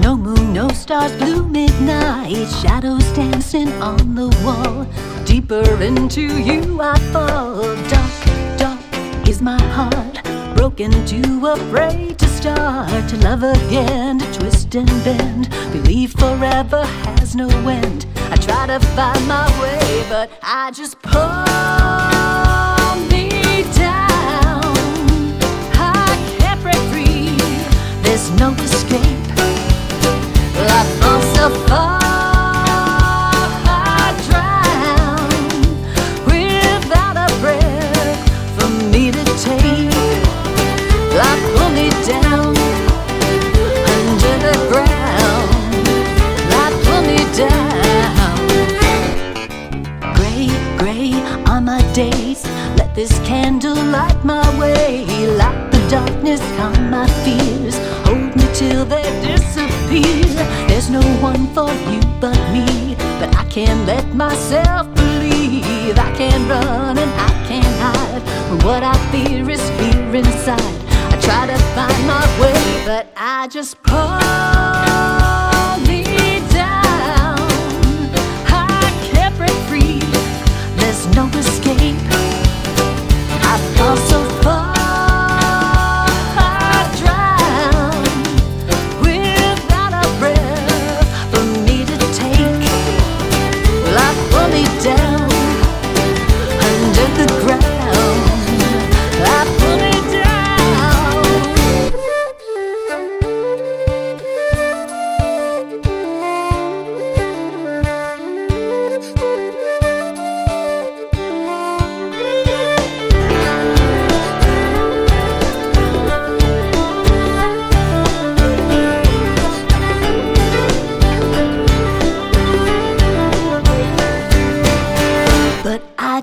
No moon, no stars, blue midnight, shadows dancing on the wall. Deeper into you I fall. Dark, dark is my heart, broken, too afraid to start. To love again, to twist and bend. Believe forever has no end. I try to find my way, but I just pull. Days. Let this candle light my way. Can't let myself believe. I can't run and I can't hide. When what I fear is here inside. I try to find my way, but I just pull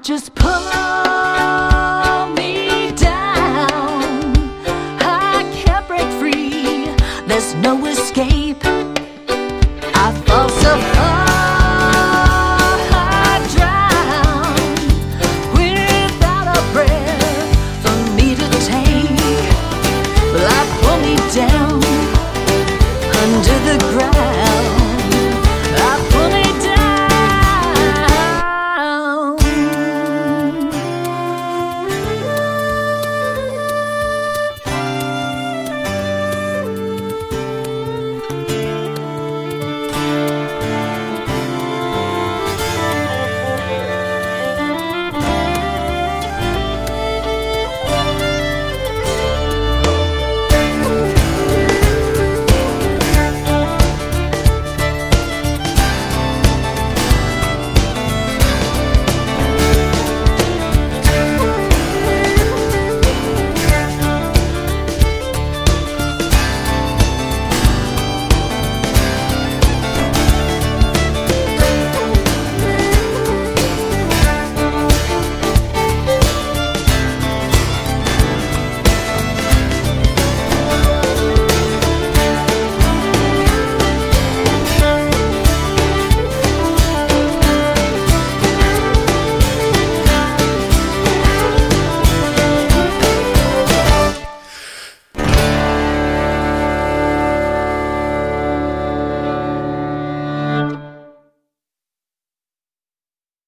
just pull me down. I can't break free, there's no escape.